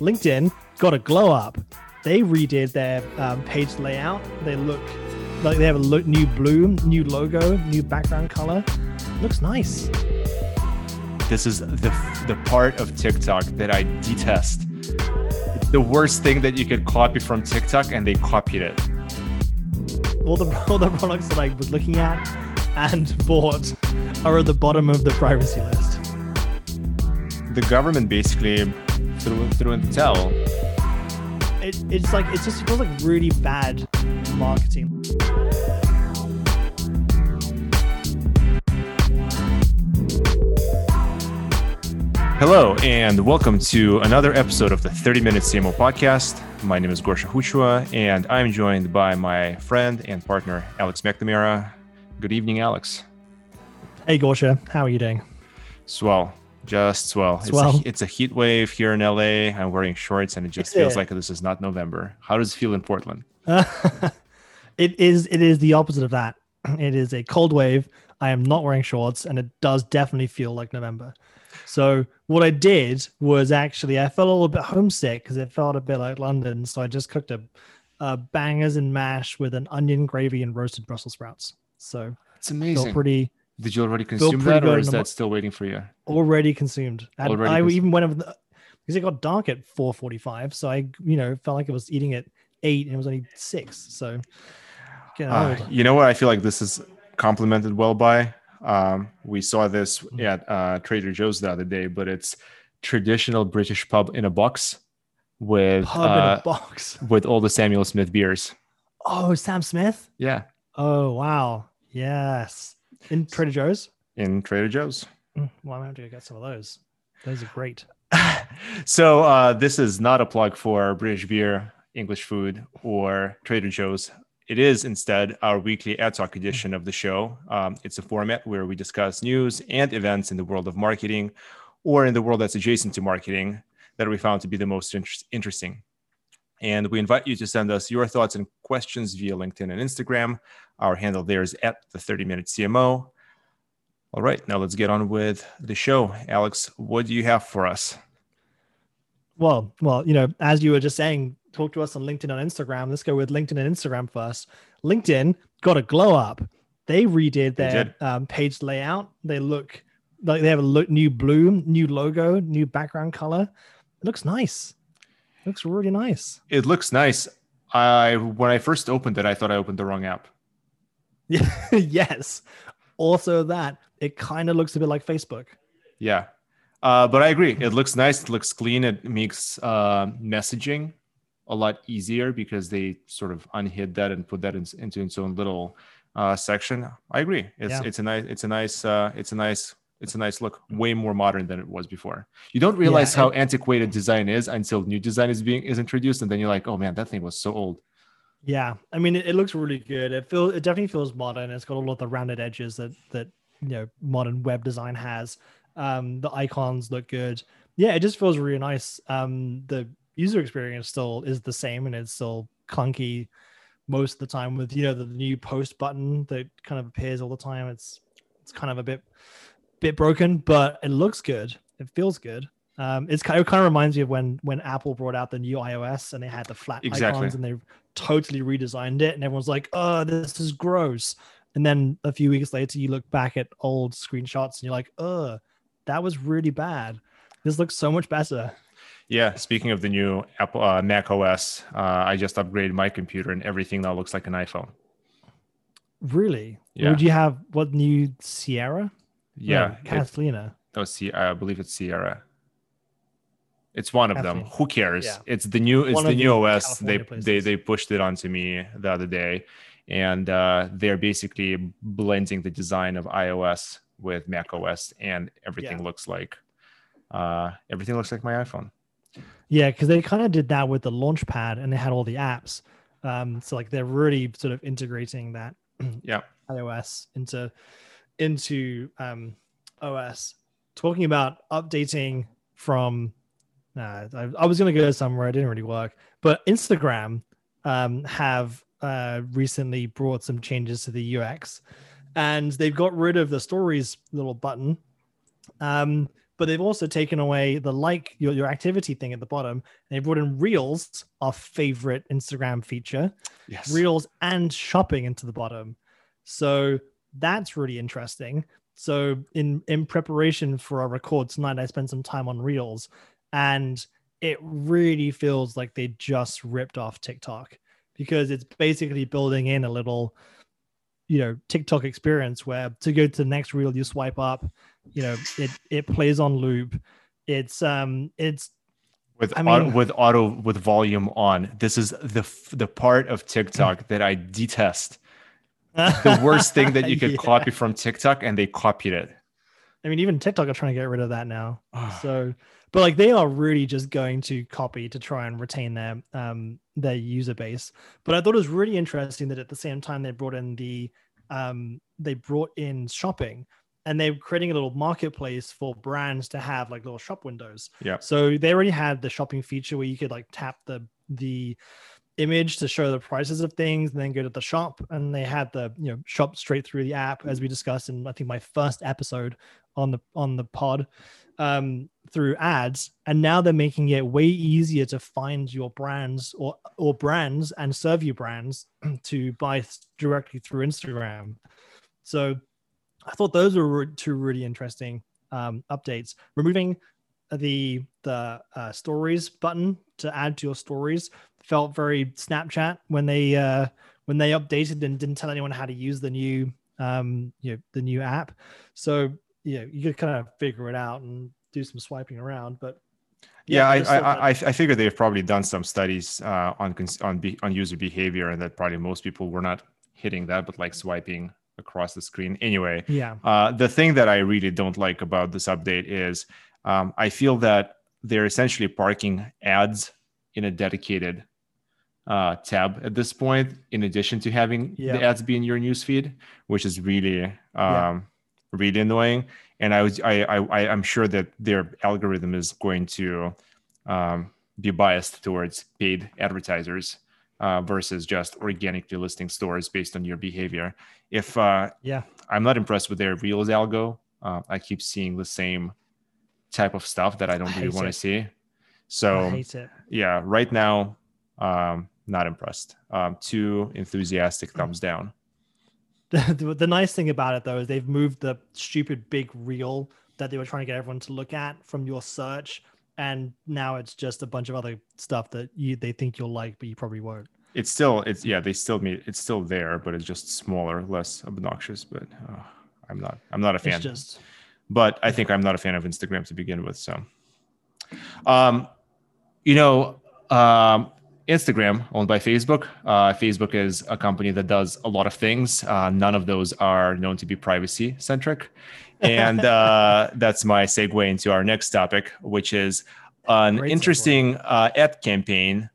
LinkedIn got a glow up. They redid their um, page layout. They look like they have a lo- new blue, new logo, new background color. Looks nice. This is the the part of TikTok that I detest. The worst thing that you could copy from TikTok, and they copied it. All the all the products that I was looking at and bought are at the bottom of the privacy list. The government basically threw threw in the towel. It, it's like it just feels like really bad marketing. Hello, and welcome to another episode of the 30 Minute CMO podcast. My name is Gosha Khuchua, and I'm joined by my friend and partner, Alex McNamara. Good evening, Alex. Hey Gorsha, how are you doing? Swell, just swell. Swell. It's, a, it's a heat wave here in LA. I'm wearing shorts, and it just feels like this is not November. How does it feel in Portland? it is it is the opposite of that. It is a cold wave. I am not wearing shorts, and it does definitely feel like November. So what I did was actually I felt a little bit homesick because it felt a bit like London. So I just cooked a, a bangers and mash with an onion gravy and roasted Brussels sprouts. So It's felt amazing. pretty Did you already consume that, or is that still waiting for you? already consumed. And Already I cons- even went over the because it got dark at 4:45, so I you know felt like I was eating at eight and it was only six. So Uh, you know what? I feel like this is complemented well by. Um, we saw this Mm. at uh, Trader Joe's the other day, but it's traditional British pub in a box with Pub in uh, a box. with all the Samuel Smith beers. Oh, Sam Smith. Yeah, Oh wow, yes. In Trader Joe's. in Trader Joe's. Mm, I'm gonna to go get some of those. Those are great. so uh, this is not a plug for British beer, English food, or Trader Joe's. It is instead our weekly ad talk edition of the show. Um, it's a format where we discuss news and events in the world of marketing or in the world that's adjacent to marketing that we found to be the most inter- interesting. And we invite you to send us your thoughts and questions via LinkedIn and Instagram. Our handle there is at the 30 minute CMO. All right, now let's get on with the show. Alex, what do you have for us? Well, well, you know, as you were just saying, talk to us on LinkedIn and Instagram. Let's go with LinkedIn and Instagram first. LinkedIn got a glow up. They redid their did. um, page layout. They look like they have a look, new blue, new logo, new background color. It looks nice. looks really nice. It looks nice. I when I first opened it, I thought I opened the wrong app. Yeah. yes. Also, that it kind of looks a bit like Facebook. Yeah, uh, but I agree. It looks nice. It looks clean. It makes uh, messaging a lot easier because they sort of unhid that and put that in, into its own little uh, section. I agree. It's Yeah. it's a nice it's a nice uh, it's a nice it's a nice look. Way more modern than it was before. You don't realize Yeah, how antiquated design is until new design is being is introduced, and then you're like, oh man, that thing was so old. Yeah, I mean, it, it looks really good. It feels, it definitely feels modern. It's got a lot of the rounded edges that that you know modern web design has. Um, the icons look good. Yeah, it just feels really nice. Um, the user experience still is the same, and it's still clunky most of the time. With you know the new post button that kind of appears all the time. It's it's kind of a bit bit broken, but it looks good. It feels good. Um, it's kind of, it kind of reminds me of when when Apple brought out the new iOS and they had the flat Exactly. icons and they totally redesigned it, and everyone's like, "Oh, this is gross." And then a few weeks later, you look back at old screenshots and you're like, "Oh, that was really bad. This looks so much better." Yeah, speaking of the new Apple uh, Mac OS, uh, I just upgraded my computer and everything now looks like an iPhone. Really? Yeah. Would you have what new Sierra? Yeah, no, Catalina. Oh, see, I believe it's Sierra. It's one of them. Who cares? Yeah. It's the new. It's One the new the OS. They they they pushed it onto me the other day, and uh, they're basically blending the design of iOS with Mac OS, and everything Yeah. looks like uh, everything looks like my iPhone. Yeah, because they kind of did that with the Launchpad, and they had all the apps. Um, so like they're really sort of integrating that Yeah. iOS into into um, OS. Talking about updating from, I, I was gonna go somewhere, it didn't really work. But Instagram um, have uh, recently brought some changes to the UX, and they've got rid of the stories little button. Um, but they've also taken away the like your, your activity thing at the bottom. And they brought in Reels, our favorite Instagram feature, Yes. Reels and shopping into the bottom. So that's really interesting. So in in preparation for our record tonight, I spent some time on Reels, and it really feels like they just ripped off TikTok because it's basically building in a little, you know, TikTok experience where to go to the next reel you swipe up, you know, it it plays on loop. It's um it's with I auto, mean- with auto with volume on. This is the the part of TikTok that I detest. The worst thing that you could Yeah. copy from TikTok, and they copied it. I mean, even TikTok are trying to get rid of that now. so but like they are really just going to copy to try and retain their um their user base but i thought it was really interesting that at the same time they brought in the um they brought in shopping and they're creating a little marketplace for brands to have like little shop windows Yeah. so they already had the shopping feature where you could like tap the the image to show the prices of things and then go to the shop and they had the you know shop straight through the app as we discussed in i think my first episode on the on the pod um through ads. And now they're making it way easier to find your brands or or brands and serve you brands to buy directly through instagram. So i thought those were two really interesting um updates. Removing the the uh, stories button to add to your stories felt very snapchat when they uh when they updated and didn't tell anyone how to use the new um you know the new app. So you know you could kind of figure it out and do some swiping around but Yeah, I, I, I, I figure they've probably done some studies uh, on cons- on be- on user behavior, and that probably most people were not hitting that, but like swiping across the screen. Anyway, yeah. uh, the thing that I really don't like about this update is um, I feel that they're essentially parking ads in a dedicated uh, tab at this point, in addition to having Yeah. the ads be in your newsfeed, which is really um, Yeah. really annoying. And I was I, I I- I'm sure that their algorithm is going to um, be biased towards paid advertisers uh, versus just organically listing stores based on your behavior. If uh, yeah I'm not impressed with their Reels algo. Uh, I keep seeing the same type of stuff that I don't I really want to see. So yeah, right now, um, not impressed. Um, two enthusiastic thumbs down. the, the, the nice thing about it though is they've moved the stupid big reel that they were trying to get everyone to look at from your search and now it's just a bunch of other stuff that you they think you'll like but you probably won't It's still, it's yeah, they still meet. It's still there, but it's just smaller, less obnoxious. But uh, I'm not, I'm not a fan. it's just but I think I'm not a fan of Instagram to begin with. So, um, you know, um, Instagram owned by Facebook. Uh, Facebook is a company that does a lot of things. Uh, none of those are known to be privacy centric, and uh, that's my segue into our next topic, which is an Great interesting uh, ad campaign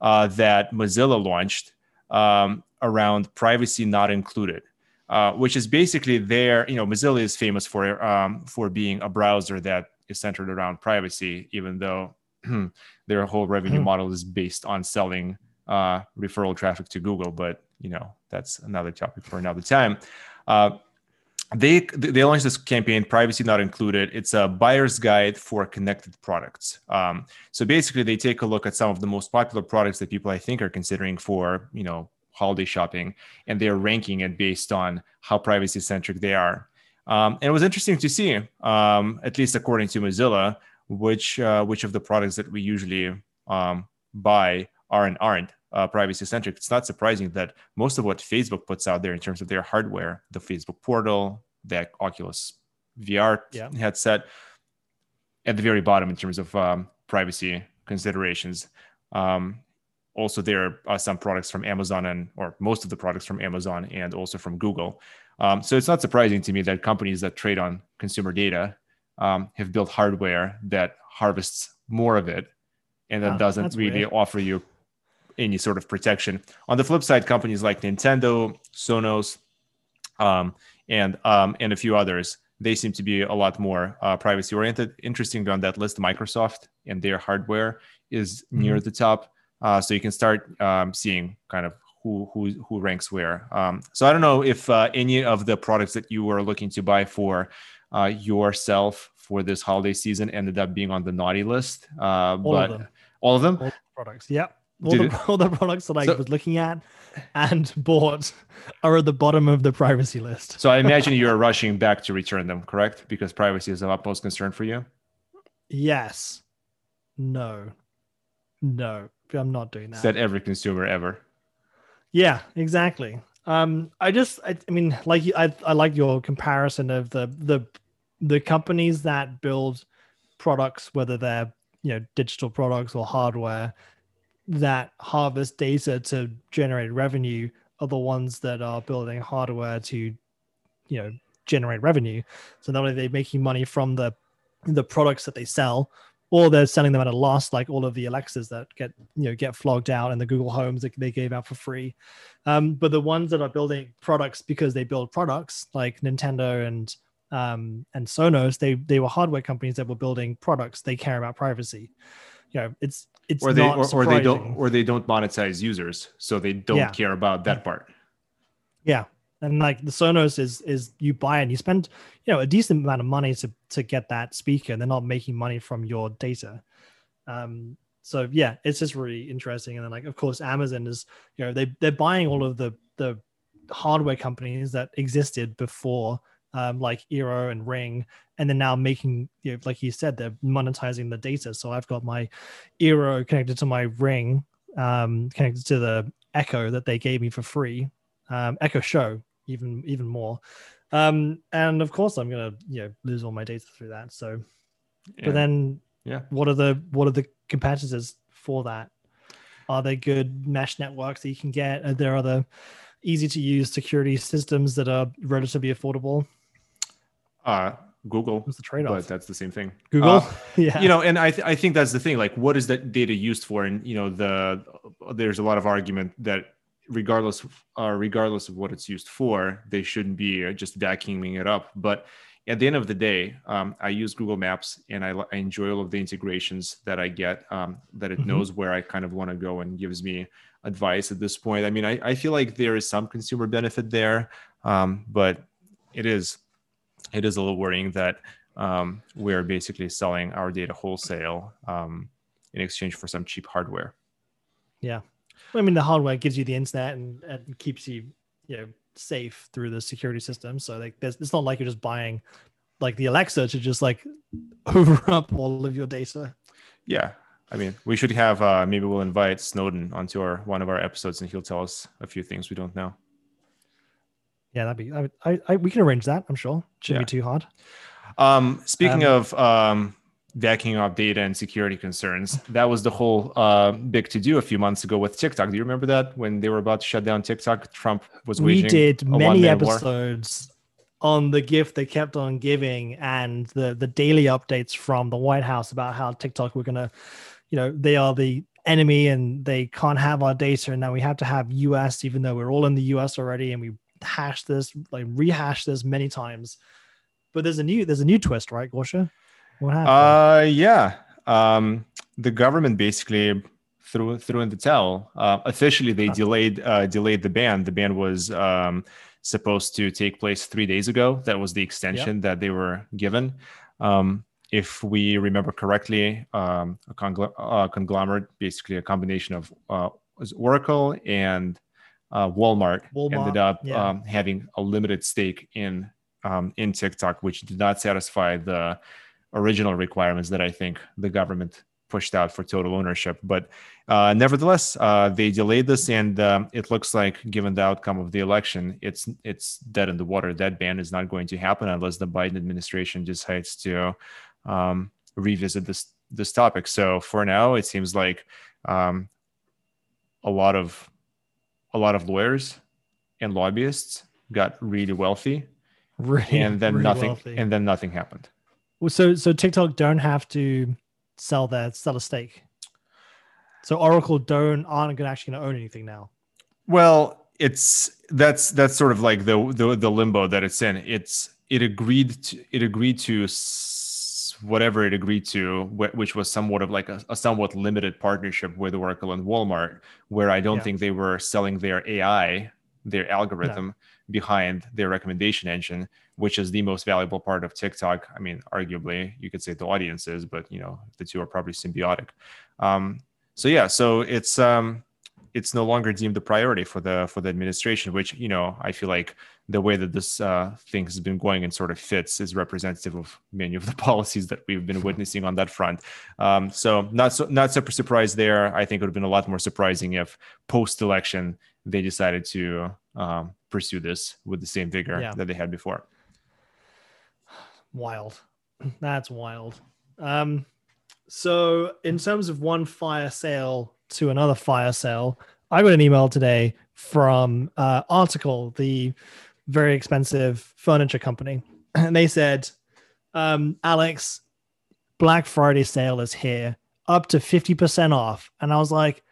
uh, that Mozilla launched um, around privacy not included uh, which is basically their, you know, Mozilla is famous for um, for being a browser that is centered around privacy, even though their whole revenue Mhm. model is based on selling uh, referral traffic to Google. But you know, that's another topic for another time. Uh, they they launched this campaign, privacy not included. It's a buyer's guide for connected products. Um, so basically, they take a look at some of the most popular products that people I think are considering for you know holiday shopping, and they're ranking it based on how privacy centric they are. Um, and it was interesting to see, um, at least according to Mozilla, which uh, which of the products that we usually um, buy are and aren't uh, privacy centric. It's not surprising that most of what Facebook puts out there in terms of their hardware, the Facebook portal, the Oculus VR Yeah. headset, at the very bottom in terms of um, privacy considerations. Um, also, there are some products from Amazon and, or most of the products from Amazon and also from Google. Um, so it's not surprising to me that companies that trade on consumer data um, have built hardware that harvests more of it and that Huh, doesn't really weird. offer you any sort of protection. On the flip side, companies like Nintendo, Sonos, um, and um, and a few others, they seem to be a lot more uh, privacy oriented. Interesting on that list, Microsoft and their hardware is near the top, uh, so you can start um, seeing kind of who who who ranks where. Um, so I don't know if uh, any of the products that you were looking to buy for uh, yourself for this holiday season ended up being on the naughty list. Uh, All but of them. all of them. All the products. Yep. All the, all the products that I So- was looking at and bought are at the bottom of the privacy list. So I imagine you're rushing back to return them, correct? Because privacy is of utmost concern for you. Yes. No. No. I'm not doing that. Said every consumer ever? Yeah, exactly. Um, I just, I, I mean, like, I, I like your comparison of the the the companies that build products, whether they're you know digital products or hardware, that harvest data to generate revenue, are the ones that are building hardware to, you know, generate revenue. So not only are they making money from the the products that they sell, or they're selling them at a loss, like all of the Alexas that get you know get flogged out and the Google Homes that they gave out for free. Um, but the ones that are building products because they build products, like Nintendo and um, and Sonos, they they were hardware companies that were building products. They care about privacy. You know, it's it's Or they not or, or they don't or they don't monetize users, so they don't Yeah. care about that part. Yeah. And like the Sonos is is you buy and you spend, you know, a decent amount of money to to get that speaker and they're not making money from your data. Um so yeah, it's just really interesting. And then like of course Amazon is, you know, they they're buying all of the the hardware companies that existed before um like Eero and Ring and then now making you know, like you said, they're monetizing the data. So I've got my Eero connected to my Ring, um, connected to the Echo that they gave me for free um, Echo Show even even more. Um, and of course, I'm gonna you know lose all my data through that. So, Yeah. but then yeah. what are the what are the competitors for that? Are there good mesh networks that you can get? Are there other easy to use security systems that are relatively affordable? Uh, Google, What's the trade-off? that's the same thing. Google, Uh, yeah, you know and I, th- I think that's the thing like what is that data used for and you know the there's a lot of argument that regardless of, uh, regardless of what it's used for they shouldn't be uh, just vacuuming it up but at the end of the day um, i use google maps and I, I enjoy all of the integrations that i get um, that it Mhm. knows where i kind of want to go and gives me advice at this point i mean i, I feel like there is some consumer benefit there um, but it is it is a little worrying that um, we're basically selling our data wholesale um, in exchange for some cheap hardware. I mean the hardware gives you the internet and, and keeps you you know safe through the security system. So like it's not like you're just buying like the Alexa to just like over up all of your data. Yeah, I mean, we should have uh, maybe we'll invite Snowden onto our one of our episodes, and he'll tell us a few things we don't know. Yeah, that'd be. I, I, I we can arrange that. I'm sure. Shouldn't be too hard. Um, speaking Um, of um, vacuuming up data and security concerns, that was the whole uh, big to do a few months ago with TikTok. Do you remember that when they were about to shut down TikTok? Trump was We did many one-man war. episodes on the gift they kept on giving and the the daily updates from the White House about how TikTok were gonna, you know, they are the enemy and they can't have our data and now we have to have US even though we're all in the US already and we hashed this like rehashed this many times. But there's a new there's a new twist, right, Gosha? What happened? Uh, yeah. Um, the government basically threw threw in the towel. Uh, officially, they Huh. delayed uh, delayed the ban. The ban was um, supposed to take place three days ago. That was the extension that they were given. Um, if we remember correctly, um, a congl- uh, conglomerate, basically a combination of uh, Oracle and uh, Walmart, Walmart, ended up yeah. um, having a limited stake in um, in TikTok, which did not satisfy the original requirements that I think the government pushed out for total ownership. But uh, nevertheless, uh, they delayed this, and um, it looks like, given the outcome of the election, it's it's dead in the water. That ban is not going to happen unless the Biden administration decides to um, revisit this this topic. So for now, it seems like um, a lot of a lot of lawyers and lobbyists got really wealthy, really, and then really nothing, wealthy. and then nothing happened. Well, so so TikTok don't have to sell their sell a stake. So Oracle don't aren't gonna actually gonna own anything now. Well, it's that's that's sort of like the the, the limbo that it's in. It's it agreed to it agreed to whatever it agreed to, which was somewhat of like a, a somewhat limited partnership with Oracle and Walmart, where I don't Yeah. think they were selling their AI, their algorithm, behind their recommendation engine, which is the most valuable part of TikTok. I mean, arguably, you could say the audiences, but you know, the two are probably symbiotic. Um, so yeah, so it's um, it's no longer deemed a priority for the for the administration, which you know I feel like the way that this uh, thing has been going and sort of fits is representative of many of the policies that we've been witnessing on that front. Um, so not so not super surprised there. I think it would have been a lot more surprising if post election they decided to um, pursue this with the same vigor yeah. that they had before. Wild, that's wild. Um, so in terms of one fire sale to another fire sale, I got an email today from uh, Article, the very expensive furniture company, and they said, um, "Alex, Black Friday sale is here, up to fifty percent off." And I was like,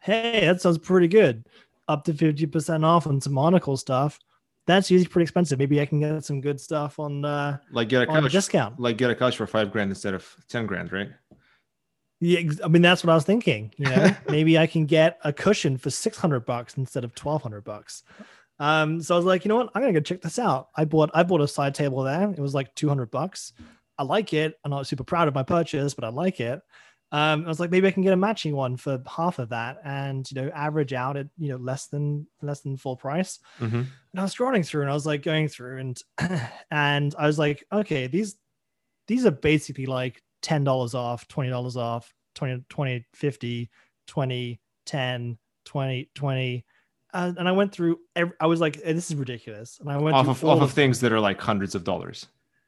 "Hey, that sounds pretty good. Up to fifty percent off on some monocle stuff." That's usually pretty expensive. Maybe I can get some good stuff on uh, like get a couch discount. Like get a couch for five grand instead of ten grand, right? Yeah, I mean that's what I was thinking. You know, maybe I can get a cushion for six hundred bucks instead of twelve hundred bucks. Um, so I was like, you know what, I'm gonna go check this out. I bought I bought a side table there. It was like two hundred bucks. I like it. I'm not super proud of my purchase, but I like it. Um, I was like, maybe I can get a matching one for half of that, and you know, average out at you know less than less than full price. Mm-hmm. And I was scrolling through, and I was like going through, and and I was like, okay, these these are basically like $10 off, $20 off, 20, 20, 50, 20, 10, 20, 20. Uh, and I went through, every, I was like, this is ridiculous. And I went off of, off of things that are like hundreds of dollars.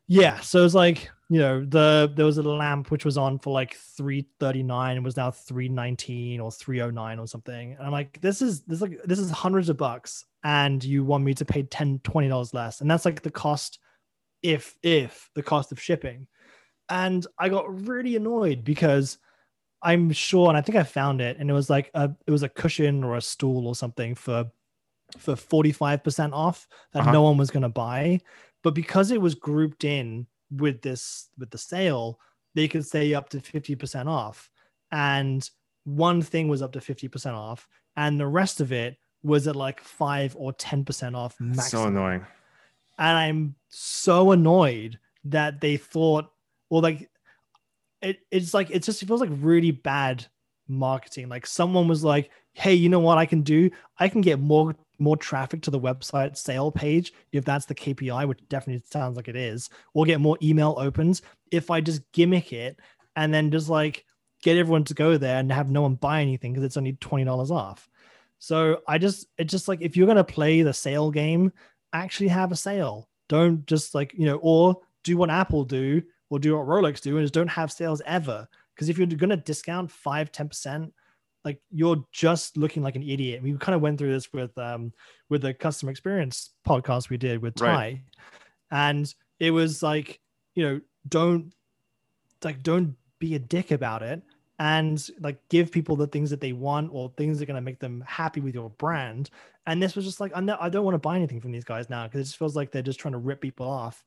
Yeah. So it was like, you know, the, there was a lamp which was on for like 339 and was now 319 or 309 or something. And I'm like, this is, this is like, this is hundreds of bucks. And you want me to pay 10, $20 less. And that's like the cost if, if the cost of shipping and I got really annoyed because I'm sure, and I think I found it, and it was like a it was a cushion or a stool or something for for 45% off that uh-huh. no one was gonna buy. But because it was grouped in with this with the sale, they could say up to 50% off. And one thing was up to 50% off, and the rest of it was at like five or 10% off maximum. So annoying. And I'm so annoyed that they thought or like it, it's like it just feels like really bad marketing like someone was like hey you know what i can do i can get more more traffic to the website sale page if that's the kpi which definitely sounds like it is or get more email opens if i just gimmick it and then just like get everyone to go there and have no one buy anything because it's only $20 off so i just it's just like if you're going to play the sale game actually have a sale don't just like you know or do what apple do or do what Rolex do and just don't have sales ever. Because if you're going to discount five, 10%, like you're just looking like an idiot. We kind of went through this with um with the customer experience podcast we did with Ty. Right. And it was like, you know, don't like don't be a dick about it and like give people the things that they want or things that are going to make them happy with your brand. And this was just like, not, I don't want to buy anything from these guys now because it just feels like they're just trying to rip people off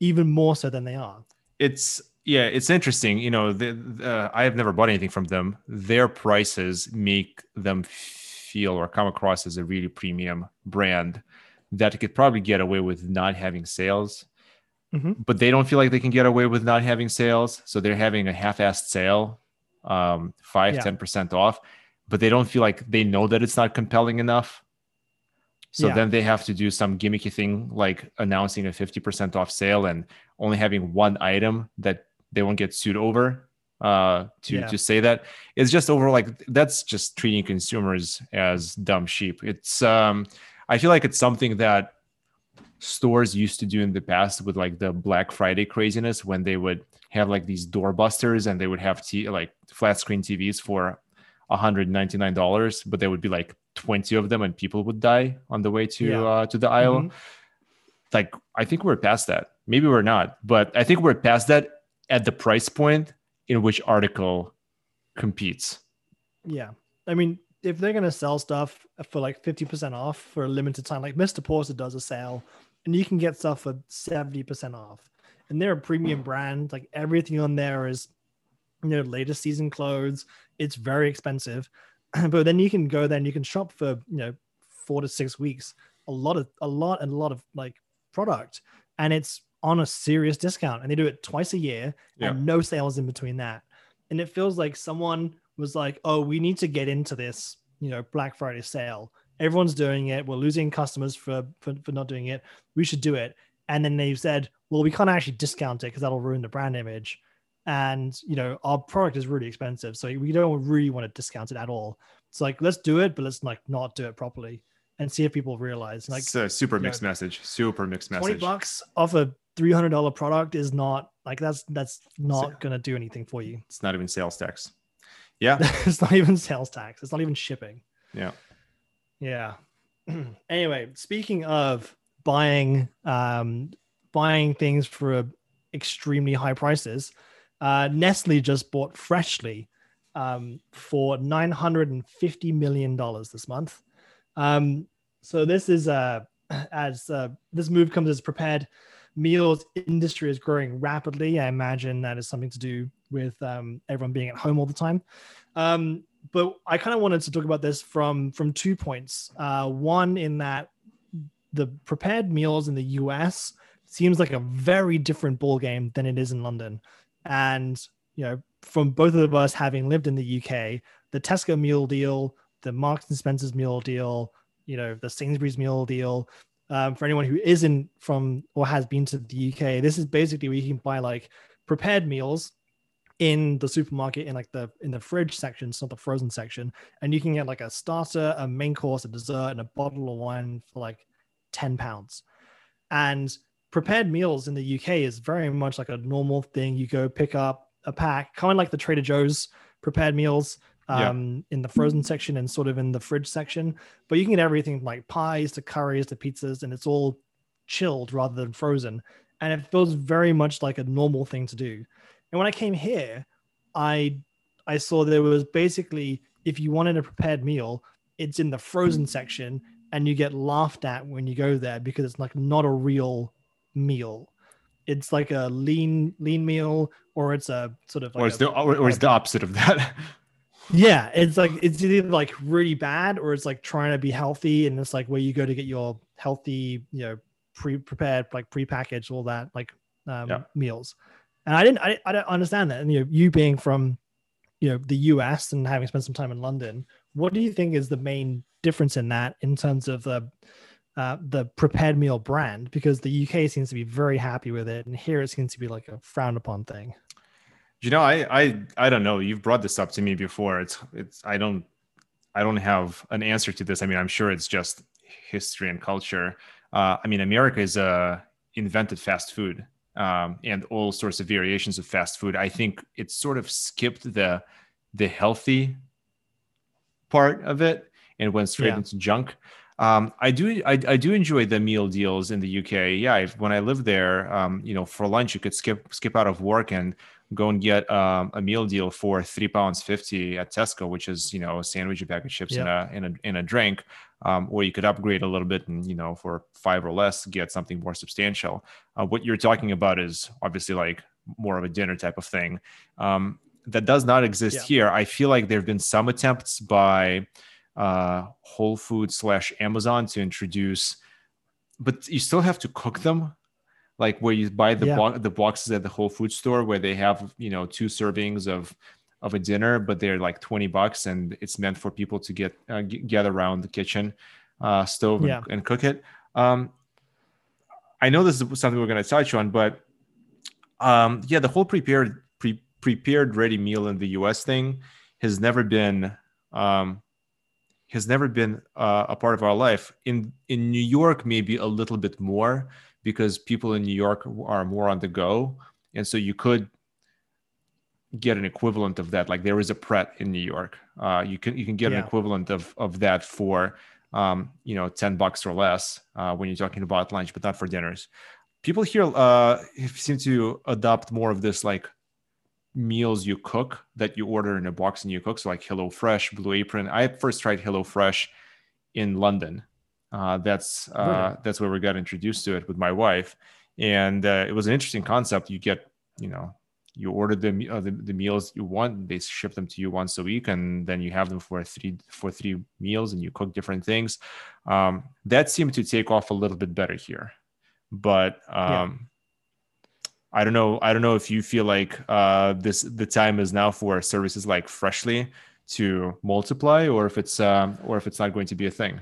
even more so than they are it's yeah, it's interesting. You know, the, uh, I have never bought anything from them. Their prices make them feel or come across as a really premium brand that could probably get away with not having sales. Mm-hmm. But they don't feel like they can get away with not having sales, so they're having a half-assed sale, um, five, ten percent off. But they don't feel like they know that it's not compelling enough. So yeah. then they have to do some gimmicky thing like announcing a 50% off sale and only having one item that they won't get sued over uh to yeah. to say that it's just over like that's just treating consumers as dumb sheep it's um i feel like it's something that stores used to do in the past with like the black friday craziness when they would have like these doorbusters and they would have t- like flat screen tvs for $199 but there would be like 20 of them and people would die on the way to yeah. uh, to the aisle mm-hmm. like i think we're past that maybe we're not but i think we're past that at the price point in which article competes. Yeah. I mean if they're going to sell stuff for like 50% off for a limited time like mr porter does a sale and you can get stuff for 70% off. And they're a premium brand like everything on there is you know latest season clothes. It's very expensive. But then you can go there and you can shop for you know four to six weeks. A lot of a lot and a lot of like product, and it's on a serious discount, and they do it twice a year, Yeah. and no sales in between that, and it feels like someone was like, oh, we need to get into this, you know, Black Friday sale. Everyone's doing it. We're losing customers for for, for not doing it. We should do it. And then they said, well, we can't actually discount it because that'll ruin the brand image. And you know, our product is really expensive, so we don't really want to discount it at all. It's like let's do it, but let's like not do it properly and see if people realize. Like it's a super you know, mixed message. Super mixed message. twenty bucks off a three hundred dollar product is not like that's that's not So- gonna do anything for you. It's not even sales tax. Yeah. it's not even sales tax. It's not even shipping. Yeah. Yeah. anyway, speaking of buying um buying things for uh, extremely high prices, uh Nestle just bought Freshly um for 950 million dollars this month. Um so this is uh as uh, this move comes as prepared meals industry is growing rapidly. I imagine that is something to do with um, everyone being at home all the time. Um, but I kind of wanted to talk about this from from two points. Uh, one in that the prepared meals in the US seems like a very different ball game than it is in London, and you know from both of us having lived in the UK, the Tesco meal deal, the Marks and Spencer's meal deal, you know the Sainsbury's meal deal. Um, for anyone who isn't from or has been to the UK, this is basically where you can buy like prepared meals in the supermarket in like the in the fridge section, it's not the frozen section, and you can get like a starter, a main course, a dessert, and a bottle of wine for like ten pounds. And prepared meals in the UK is very much like a normal thing. You go pick up a pack, kind of like the Trader Joe's prepared meals Yeah. um, in the frozen section and sort of in the fridge section. But you can get everything like pies to curries to pizzas, and it's all chilled rather than frozen. And it feels very much like a normal thing to do. And when I came here, I I saw there was basically if you wanted a prepared meal, it's in the frozen section, and you get laughed at when you go there because it's like not a real meal. It's like a lean lean meal, or it's a sort of like or it's a- the or, or it's the opposite of that. yeah, it's like it's either like really bad or it's like trying to be healthy, and it's like where you go to get your healthy, you know, pre-prepared, like pre-packaged, all that like um, Yeah. meals. And I didn't, I, I don't understand that. And you know, you being from, you know, the U.S. and having spent some time in London, what do you think is the main difference in that in terms of the uh, the prepared meal brand? Because the UK seems to be very happy with it, and here it seems to be like a frowned upon thing. You know, I I I don't know. You've brought this up to me before. It's it's I don't I don't have an answer to this. I mean, I'm sure it's just history and culture. Uh, I mean, America is uh, invented fast food um, and all sorts of variations of fast food. I think it sort of skipped the the healthy part of it and went straight Yeah. into junk. Um, I do I, I do enjoy the meal deals in the UK. Yeah, if, when I lived there, um, you know, for lunch you could skip skip out of work and go and get um, a meal deal for three pounds fifty at Tesco, which is you know a sandwich, a bag of chips, and a and a and a drink. Um, or you could upgrade a little bit and you know for five or less get something more substantial. Uh, what you're talking about is obviously like more of a dinner type of thing. Um, that does not exist Yeah. here. I feel like there have been some attempts by uh, Whole Foods slash Amazon to introduce, but you still have to cook them, like where you buy the Yeah. bo- the boxes at the Whole Food store where they have you know two servings of of a dinner, but they're like twenty bucks, and it's meant for people to get uh, g- gather around the kitchen uh, stove and, and cook it. Um, I know this is something we're going to touch on, but um, yeah, the whole prepared pre- prepared ready meal in the U.S. thing has never been um, has never been uh, a part of our life. In in New York, maybe a little bit more because people in New York are more on the go, and so you could get an equivalent of that. Like there is a Pret in New York. Uh, you can you can get an equivalent of of that for um, you know ten bucks or less uh, when you're talking about lunch, but not for dinners. People here uh, seem to adopt more of this like meals you cook that you order in a box and you cook. So like Hello Fresh, Blue Apron. I first tried Hello Fresh in London. Uh, that's uh, Really? that's where we got introduced to it with my wife, and uh, it was an interesting concept. You get you know you order the, uh, the the meals you want. They ship them to you once a week, and then you have them for three for three meals, and you cook different things. Um, that seemed to take off a little bit better here, but um, yeah. I don't know. I don't know if you feel like uh, this the time is now for services like Freshly to multiply, or if it's um, or if it's not going to be a thing.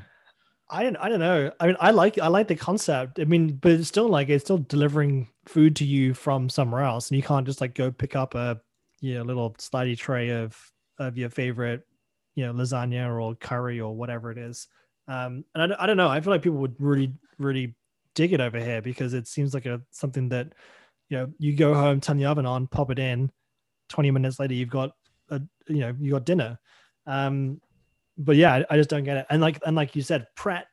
I don't, I don't know. I mean, I like I like the concept. I mean, but it's still like it's still delivering food to you from somewhere else, and you can't just like go pick up a you know little slidey tray of of your favorite you know lasagna or curry or whatever it is. Um, and I, I don't know. I feel like people would really really dig it over here because it seems like a something that you know you go home, turn the oven on, pop it in. Twenty minutes later, you've got a you know you got dinner. Um, but yeah, I, I just don't get it. And like and like you said, Pret,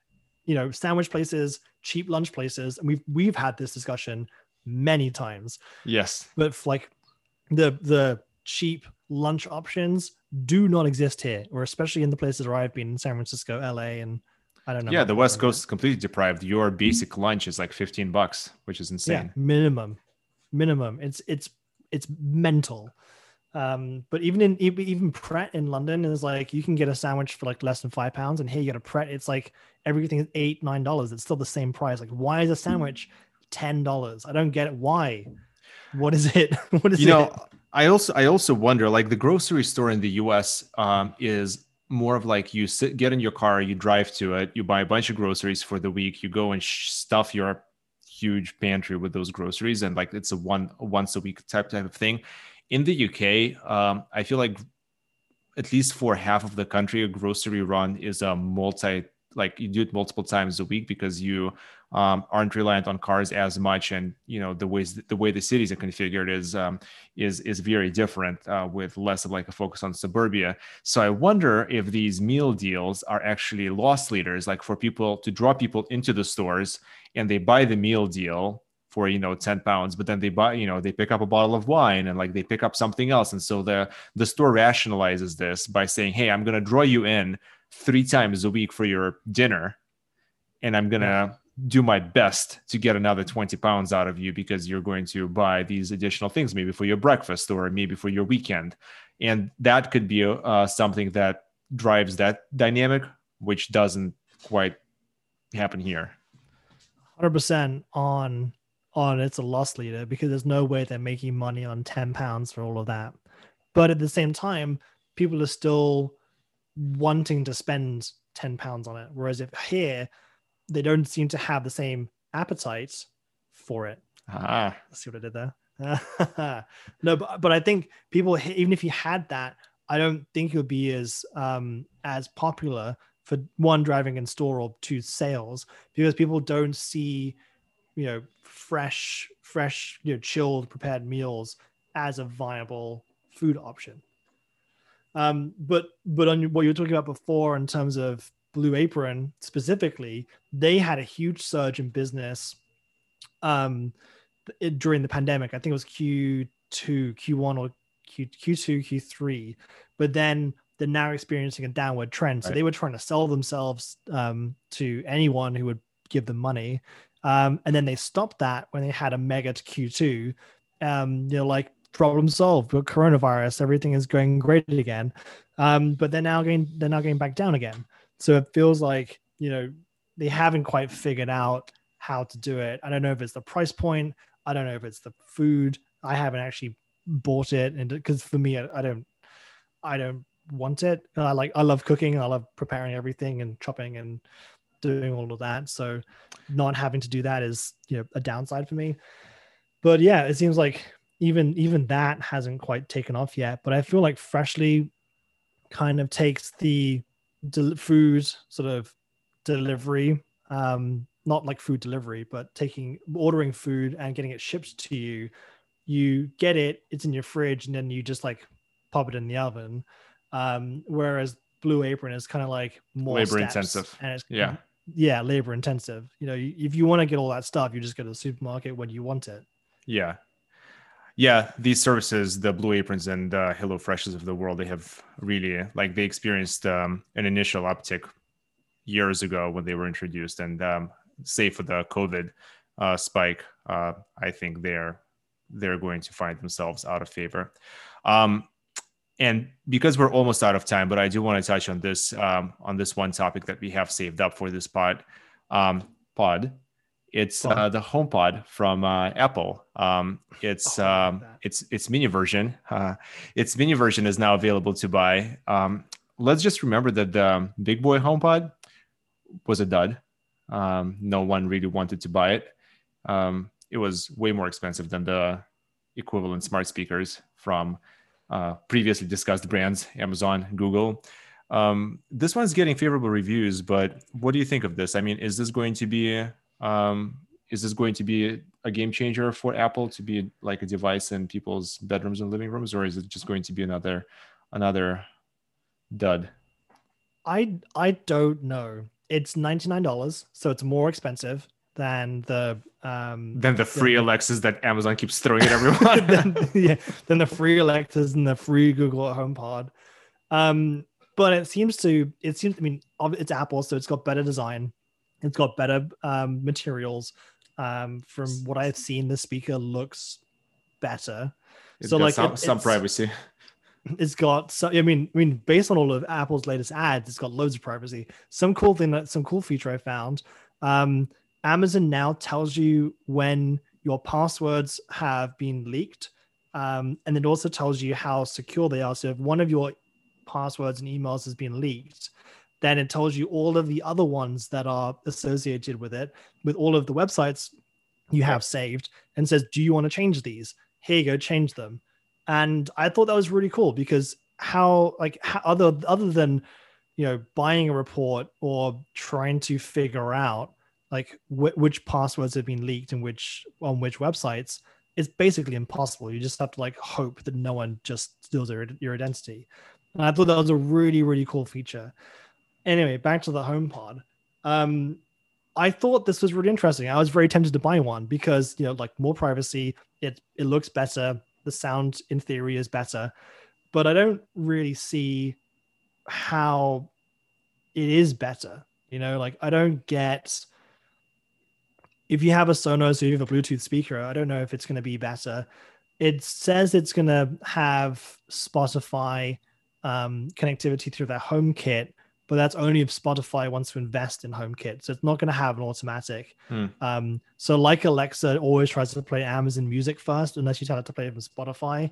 you know, sandwich places, cheap lunch places, and we've we've had this discussion many times. Yes. But like the the cheap lunch options do not exist here, or especially in the places where I've been in San Francisco, LA, and I don't know. Yeah, the West Coast is completely deprived. Your basic lunch is like 15 bucks, which is insane. Yeah, minimum. Minimum. It's it's it's mental. Um, but even in even Pret in London is like you can get a sandwich for like less than five pounds, and here you get a Pret. It's like everything is eight nine dollars. It's still the same price. Like why is a sandwich ten dollars? I don't get it. Why? What is it? what is you it? know? I also I also wonder like the grocery store in the U.S. Um, is more of like you sit get in your car, you drive to it, you buy a bunch of groceries for the week, you go and stuff your huge pantry with those groceries, and like it's a one once a week type type of thing in the UK, um, I feel like at least for half of the country, a grocery run is a multi like you do it multiple times a week because you um, aren't reliant on cars as much, and you know the ways the way the cities are configured is um, is is very different uh, with less of like a focus on suburbia. So I wonder if these meal deals are actually loss leaders, like for people to draw people into the stores and they buy the meal deal for you know 10 pounds but then they buy you know they pick up a bottle of wine and like they pick up something else. And so the the store rationalizes this by saying hey i'm going to draw you in three times a week for your dinner and i'm going to do my best to get another 20 pounds out of you because you're going to buy these additional things maybe for your breakfast or maybe for your weekend. And that could be uh, something that drives that dynamic which doesn't quite happen here. 100% on on it's a loss leader because there's no way they're making money on 10 pounds for all of that. But at the same time, people are still wanting to spend 10 pounds on it. Whereas if here, they don't seem to have the same appetite for it. Ah. Let's see what I did there. no, but, but I think people, even if you had that, I don't think it would be as um, as popular for one driving in store or two sales because people don't see you know fresh fresh you know chilled prepared meals as a viable food option. Um but but on what you were talking about before in terms of blue apron specifically they had a huge surge in business um it, during the pandemic. I think it was q2 q1 or Q, q2 q3 but then they're now experiencing a downward trend. So right. they were trying to sell themselves um, to anyone who would give them money um, and then they stopped that when they had a mega to Q2. Um, you know, like problem solved with coronavirus, everything is going great again. Um, but they're now going they're now going back down again. So it feels like you know they haven't quite figured out how to do it. I don't know if it's the price point. I don't know if it's the food. I haven't actually bought it, and because for me, I, I don't, I don't want it. I like I love cooking. I love preparing everything and chopping and doing all of that. So not having to do that is you know a downside for me. But yeah, it seems like even even that hasn't quite taken off yet. But I feel like Freshly kind of takes the del- food sort of delivery, um, not like food delivery, but taking ordering food and getting it shipped to you. You get it, it's in your fridge, and then you just like pop it in the oven. Um, whereas Blue Apron is kind of like more labor intensive, and it's yeah yeah labor intensive. You know if you want to get all that stuff you just go to the supermarket when you want it. Yeah. Yeah these services the blue aprons and uh, hello freshes of the world they have really like they experienced um, an initial uptick years ago when they were introduced and um, save for the covid uh, spike uh, i think they're they're going to find themselves out of favor. Um, and because we're almost out of time, but I do want to touch on this um, on this one topic that we have saved up for this pod. Um, pod. It's uh, the HomePod from uh, Apple. Um, it's oh, um, it's its mini version. Uh, its mini version is now available to buy. Um, let's just remember that the big boy HomePod was a dud. Um, no one really wanted to buy it. Um, it was way more expensive than the equivalent smart speakers from uh, previously discussed brands, Amazon, Google. Um, this one's getting favorable reviews, but what do you think of this? I mean, is this going to be um, is this going to be a game changer for Apple to be like a device in people's bedrooms and living rooms, or is it just going to be another another dud? I I don't know. It's ninety nine dollars, so it's more expensive than the um than the free than, Alexas that Amazon keeps throwing at everyone. than, yeah, than the free Alexas and the free Google HomePod. Um, but it seems to it seems I mean it's Apple, so it's got better design, it's got better um, materials. Um, from what I've seen, the speaker looks better. It's so like some, it, some privacy. It's got so I mean I mean based on all of Apple's latest ads, it's got loads of privacy. Some cool thing that some cool feature I found. Um, Amazon now tells you when your passwords have been leaked. Um, and it also tells you how secure they are. So if one of your passwords and emails has been leaked, then it tells you all of the other ones that are associated with it, with all of the websites you have saved, and says, Do you want to change these? Here you go, change them. And I thought that was really cool because how, like, how, other other than you know buying a report or trying to figure out like wh- which passwords have been leaked and which on which websites it's basically impossible. You just have to like hope that no one just steals your, your identity. And i thought that was a really really cool feature. Anyway back to the HomePod um i thought this was really interesting. I was very tempted to buy one because you know like more privacy it it looks better the sound in theory is better but i don't really see how it is better you know? Like i don't get if you have a Sonos or you have a Bluetooth speaker, I don't know if it's going to be better. It says it's going to have Spotify um, connectivity through their HomeKit, but that's only if Spotify wants to invest in HomeKit. So it's not going to have an automatic. Hmm. Um, so like Alexa always tries to play Amazon Music first, unless you tell it to play it from Spotify.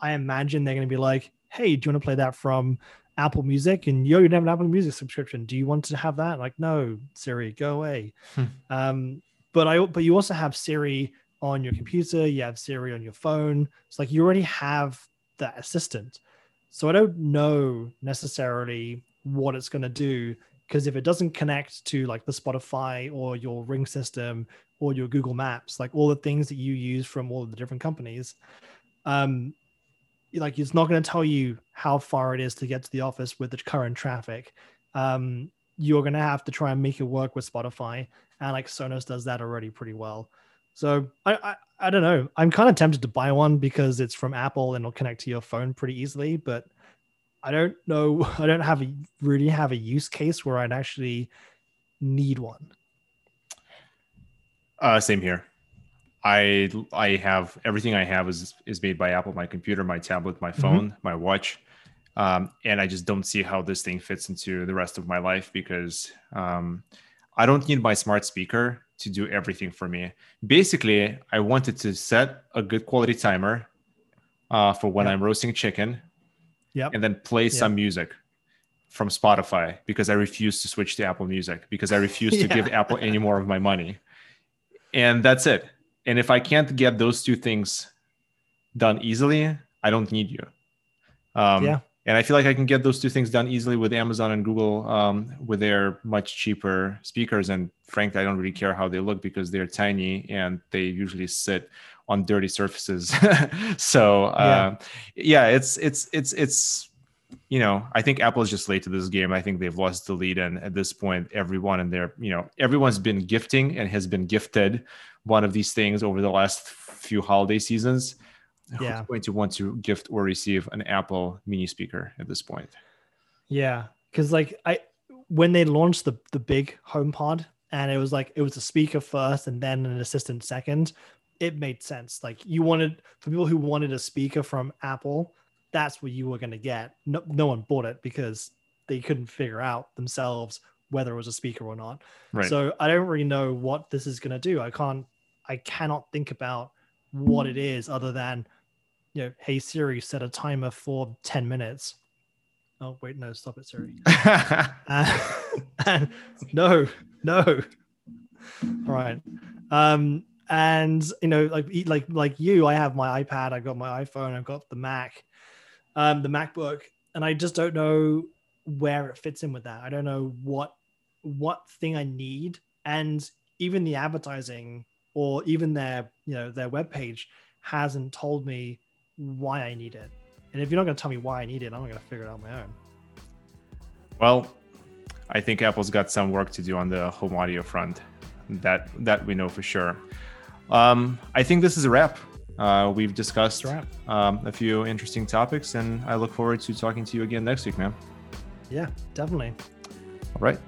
I imagine they're going to be like, "Hey, do you want to play that from Apple Music?" And yo, you have an Apple Music subscription. Do you want to have that? Like, no, Siri, go away. Hmm. Um, but I but you also have Siri on your computer, you have Siri on your phone. It's like you already have that assistant. So I don't know necessarily what it's going to do because if it doesn't connect to like the Spotify or your Ring system or your Google Maps, like all the things that you use from all the different companies, um, like it's not going to tell you how far it is to get to the office with the current traffic. Um, you're going to have to try and make it work with Spotify and like Sonos does that already pretty well. So I, I, I don't know. I'm kind of tempted to buy one because it's from Apple and it'll connect to your phone pretty easily, but I don't know. I don't have a really have a use case where I'd actually need one. Uh, same here. I I have everything I have is is made by Apple. My computer, my tablet, my mm-hmm. phone, mm-hmm. my watch, um, and I just don't see how this thing fits into the rest of my life because um, I don't need my smart speaker to do everything for me. Basically, I wanted to set a good quality timer uh, for when yep. I'm roasting chicken. Yep. And then play yep. some music from Spotify because I refuse to switch to Apple Music because I refuse to give Apple any more of my money. And that's it. And if I can't get those two things done easily, I don't need you. Um, yeah and I feel like I can get those two things done easily with Amazon and Google um, with their much cheaper speakers. And frankly, I don't really care how they look because they're tiny and they usually sit on dirty surfaces. so uh, yeah. yeah, it's it's it's it's you know I think Apple is just late to this game. I think they've lost the lead, and at this point, everyone and their you know everyone's been gifting and has been gifted one of these things over the last few holiday seasons yeah. who's going to want to gift or receive an Apple mini speaker at this point? Yeah, because like I when they launched the the big HomePod and it was like it was a speaker first and then an assistant second. it made sense. Like you wanted for people who wanted a speaker from Apple, that's what you were going to get. No, no one bought it because they couldn't figure out themselves whether it was a speaker or not. Right. So I don't really know what this is going to do. I can't, I cannot think about what it hmm. is other than, you know, hey Siri, set a timer for 10 minutes. Oh, wait, no, stop it, Siri. Uh, and no, no. All right. Um, and you know, like like like you, I have my iPad, I've got my iPhone, I've got the Mac, um, the MacBook, and I just don't know where it fits in with that. I don't know what what thing I need, and even the advertising or even their you know their web page hasn't told me why I need it. And if you're not going to tell me why I need it, I'm not going to figure it out on my own. Well, I think Apple's got some work to do on the home audio front. That that we know for sure. Um, I think this is a wrap. Uh, we've discussed That's um, a few interesting topics, and I look forward to talking to you again next week, man. Yeah, definitely. All right.